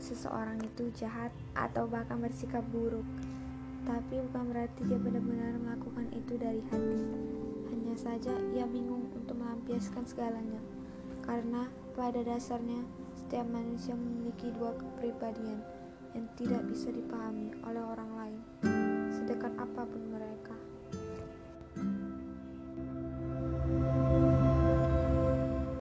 seseorang itu jahat atau bahkan bersikap buruk, tapi bukan berarti dia benar-benar melakukan itu dari hati. Hanya saja ia bingung untuk melampiaskan segalanya, karena pada dasarnya setiap manusia memiliki dua kepribadian yang tidak bisa dipahami oleh orang lain.